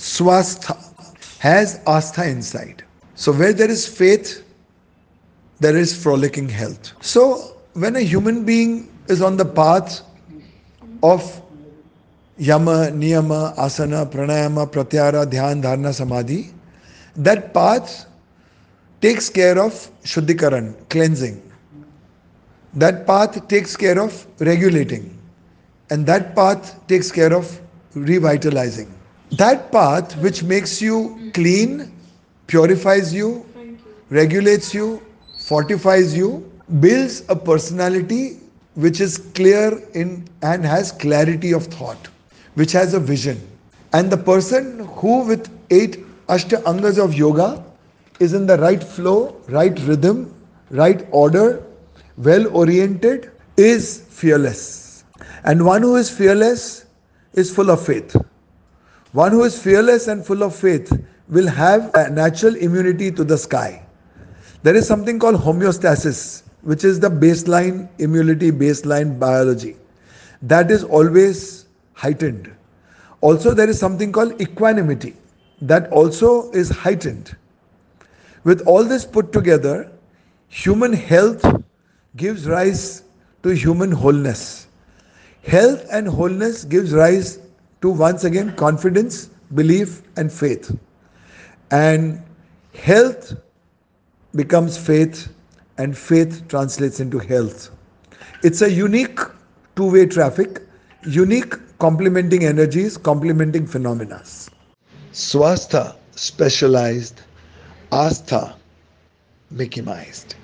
swastha, has astha inside. So where there is faith, there is frolicking health. So when a human being is on the path of yama, niyama, asana, pranayama, pratyahara, dhyan, dharana, samadhi, that path takes care of shuddhikaran, cleansing. That path takes care of regulating. And that path takes care of revitalizing. That path which makes you clean, purifies you, regulates you, fortifies you, builds a personality which is clear in and has clarity of thought, which has a vision. And the person who with eight Ashta Angas of yoga is in the right flow, right rhythm, right order, well oriented, is fearless. And one who is fearless is full of faith. One who is fearless and full of faith will have a natural immunity to the sky. There is something called homeostasis, which is the baseline immunity, baseline biology. That is always heightened. Also, there is something called equanimity, that also is heightened. With all this put together, human health gives rise to human wholeness. Health and wholeness gives rise to once again confidence, belief, and faith. And health becomes faith, and faith translates into health. It's a unique two way traffic, unique complementing energies, complementing phenomena. Swastha specialized, Astha Mickeymized.